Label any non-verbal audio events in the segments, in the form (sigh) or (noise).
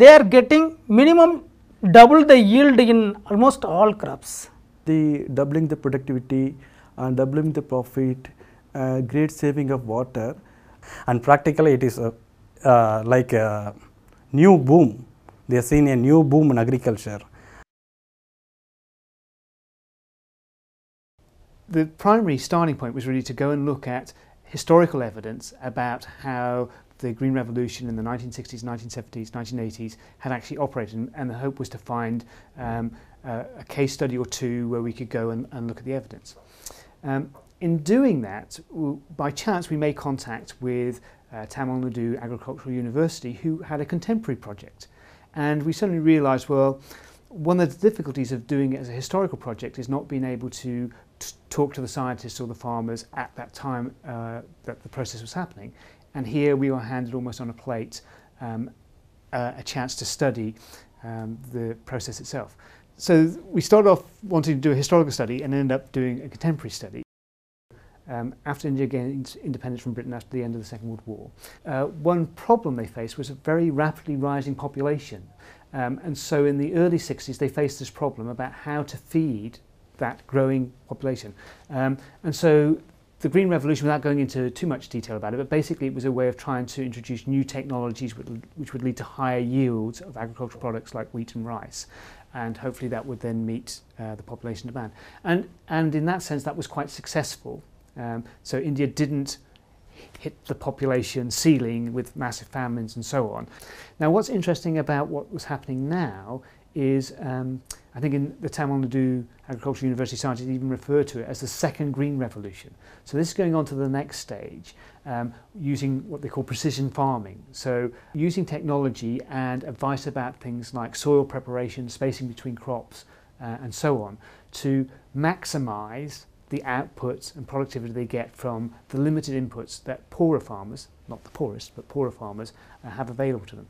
they are getting minimum double the yield in almost all crops. The doubling the productivity and doubling the profit, uh, great saving of water. and practically it is a, uh, like a new boom. They are seeing a new boom in agriculture. the primary starting point was really to go and look at historical evidence about how the Green Revolution in the 1960s, 1970s, 1980s had actually operated, and, the hope was to find um, uh, a case study or two where we could go and, and look at the evidence. Um, in doing that, by chance, we made contact with uh, Tamil Nadu Agricultural University, who had a contemporary project, and we suddenly realised, well, one of the difficulties of doing it as a historical project is not being able to talk to the scientists or the farmers at that time uh, that the process was happening. And here we were handed almost on a plate um, uh, a chance to study um, the process itself. So we started off wanting to do a historical study and ended up doing a contemporary study. Um, after India gained independence from Britain after the end of the Second World War, uh, one problem they faced was a very rapidly rising population. Um, and so in the early 60s, they faced this problem about how to feed that growing population. Um, and so the Green Revolution, without going into too much detail about it, but basically it was a way of trying to introduce new technologies which would, which would lead to higher yields of agricultural products like wheat and rice. And hopefully that would then meet uh, the population demand. And, and in that sense, that was quite successful. Um, so India didn't hit the population ceiling with massive famines and so on. Now, what's interesting about what was happening now is, um, I think in the Tamil Nadu Agricultural University scientists even refer to it as the second green revolution. So this is going on to the next stage, um, using what they call precision farming. So using technology and advice about things like soil preparation, spacing between crops, uh, and so on, to maximise the outputs and productivity they get from the limited inputs that poorer farmers, not the poorest, but poorer farmers, uh, have available to them.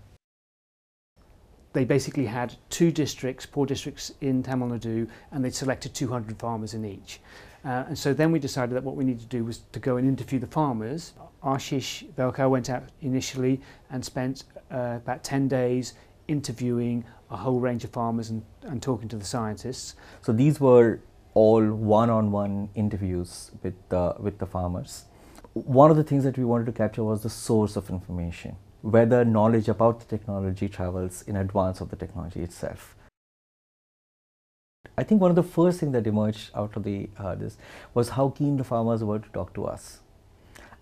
They basically had two districts, poor districts in Tamil Nadu, and they'd selected 200 farmers in each. Uh, and so then we decided that what we needed to do was to go and interview the farmers. Ashish Velkar went out initially and spent uh, about 10 days interviewing a whole range of farmers and, and talking to the scientists. So these were all one-on-one interviews with the, with the farmers. One of the things that we wanted to capture was the source of information, whether knowledge about the technology travels in advance of the technology itself. I think one of the first things that emerged out of the uh, this was how keen the farmers were to talk to us,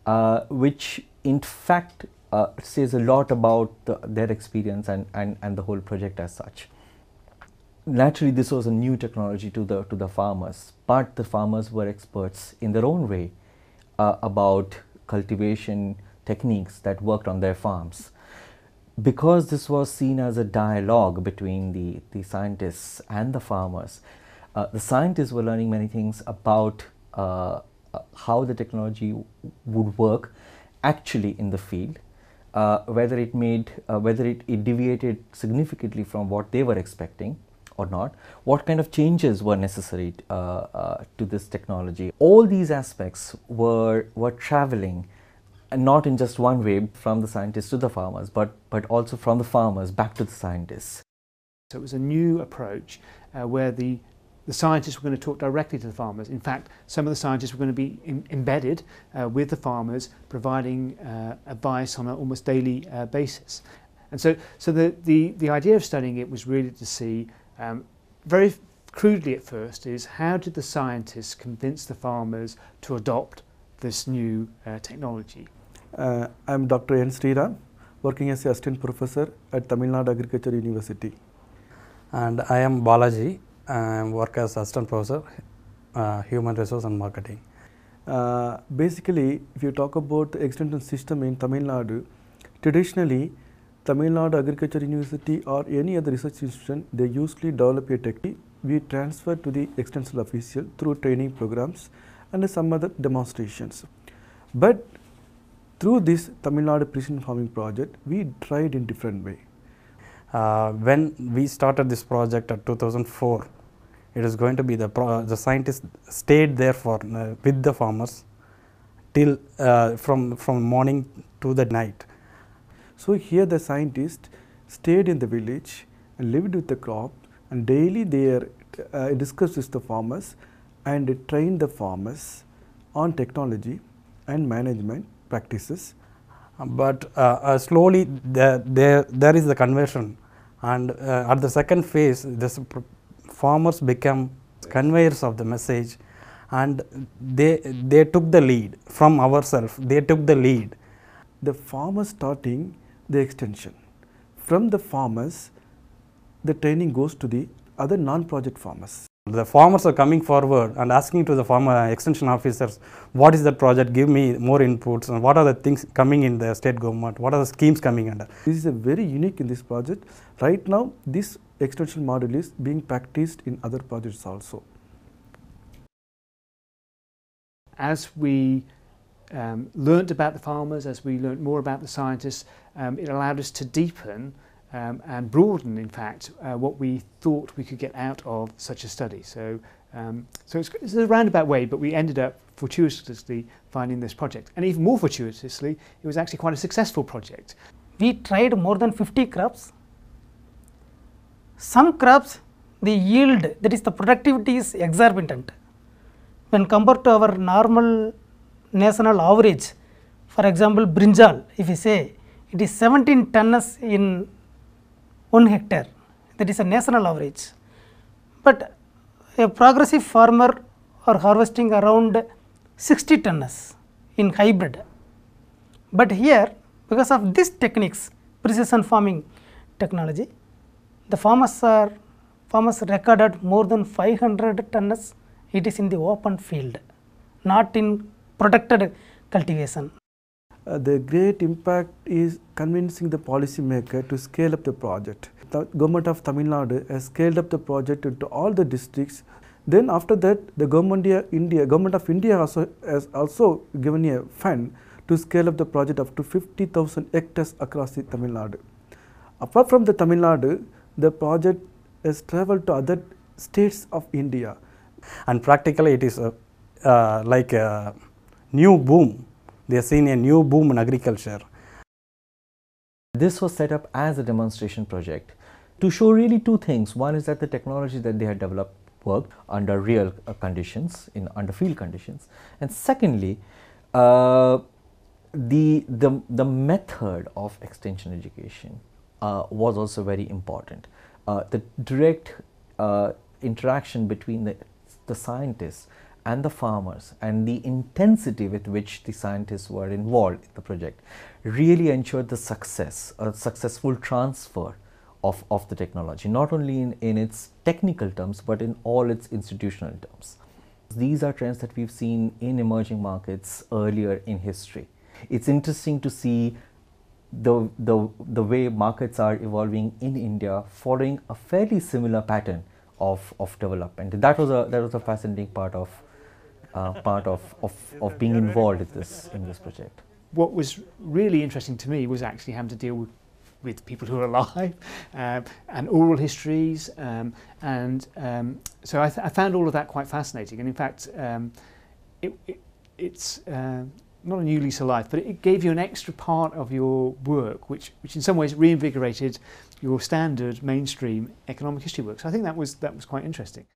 uh, which in fact uh, says a lot about the, their experience and, and, and the whole project as such naturally this was a new technology to the to the farmers but the farmers were experts in their own way uh, about cultivation techniques that worked on their farms because this was seen as a dialogue between the the scientists and the farmers uh, the scientists were learning many things about uh, how the technology would work actually in the field uh, whether it made uh, whether it, it deviated significantly from what they were expecting or not, what kind of changes were necessary uh, uh, to this technology. All these aspects were, were traveling and not in just one way from the scientists to the farmers, but, but also from the farmers back to the scientists. So it was a new approach uh, where the, the scientists were going to talk directly to the farmers. In fact, some of the scientists were going to be in, embedded uh, with the farmers, providing uh, advice on an almost daily uh, basis. And so, so the, the, the idea of studying it was really to see um, very crudely at first is how did the scientists convince the farmers to adopt this new uh, technology? Uh, I'm Dr. N. Sriram, working as assistant professor at Tamil Nadu Agriculture University. And I am Balaji, I work as assistant professor, uh, human resource and marketing. Uh, basically, if you talk about the extension system in Tamil Nadu, traditionally Tamil Nadu Agriculture University or any other research institution, they usually develop a technique. We transfer to the extension official through training programs and some other demonstrations. But through this Tamil Nadu precision farming project, we tried in different way. Uh, when we started this project at 2004, it is going to be the pro- the scientists stayed there for uh, with the farmers till uh, from from morning to the night So here the scientists stayed in the village and lived with the crop and daily they are, uh, discussed with the farmers and trained the farmers on technology and management practices. But uh, uh, slowly there, there, there is the conversion. And uh, at the second phase the farmers become conveyors of the message. And they, they took the lead from ourselves they took the lead. The farmers starting the extension. From the farmers the training goes to the other non-project farmers the farmers are coming forward and asking to the farmer extension officers, what is that project, give me more inputs and what are the things coming in the state government, what are the schemes coming under. This is a very unique in this project. Right now, this extension model is being practiced in other projects also. As we um, learned about the farmers, as we learned more about the scientists, um, it allowed us to deepen um, and broaden, in fact, uh, what we thought we could get out of such a study. So, um, so it's, it's, a roundabout way, but we ended up fortuitously finding this project. And even more fortuitously, it was actually quite a successful project. We tried more than 50 crops. Some crops, the yield, that is the productivity is exorbitant. When compared to our normal national average, for example, brinjal, if you say, it is 17 tons in 1 hectare that is a national average. But a progressive farmer are harvesting around 60 tons in hybrid. But here because of these techniques precision farming technology the farmers are farmers recorded more than 500 tons it is in the open field not in protected cultivation. Uh, the great impact is convincing the policymaker to scale up the project. The government of Tamil Nadu has scaled up the project into all the districts. Then after that, the government, India, government of India also has also given a fund to scale up the project up to 50,000 hectares across the Tamil Nadu. Apart from the Tamil Nadu, the project has traveled to other states of India. And practically it is a, uh, like a new boom they are seeing a new boom in agriculture. This was set up as a demonstration project to show really two things. One is that the technology that they had developed worked under real uh, conditions, in under field conditions. And secondly, uh, the, the, the method of extension education uh, was also very important. Uh, the direct uh, interaction between the, the scientists and the farmers and the intensity with which the scientists were involved in the project really ensured the success, a successful transfer of, of the technology, not only in, in its technical terms, but in all its institutional terms. These are trends that we've seen in emerging markets earlier in history. It's interesting to see the, the, the way markets are evolving in India following a fairly similar pattern of, of development. That was a, that was a fascinating part of uh, part of, of, of being involved in this, in this project. What was really interesting to me was actually having to deal with, with people who are alive (laughs) um, and oral histories. Um, and um, so I, I, found all of that quite fascinating. And in fact, um, it, it, it's uh, not a new lease of life, but it gave you an extra part of your work, which, which in some ways reinvigorated your standard mainstream economic history work. So I think that was, that was quite interesting.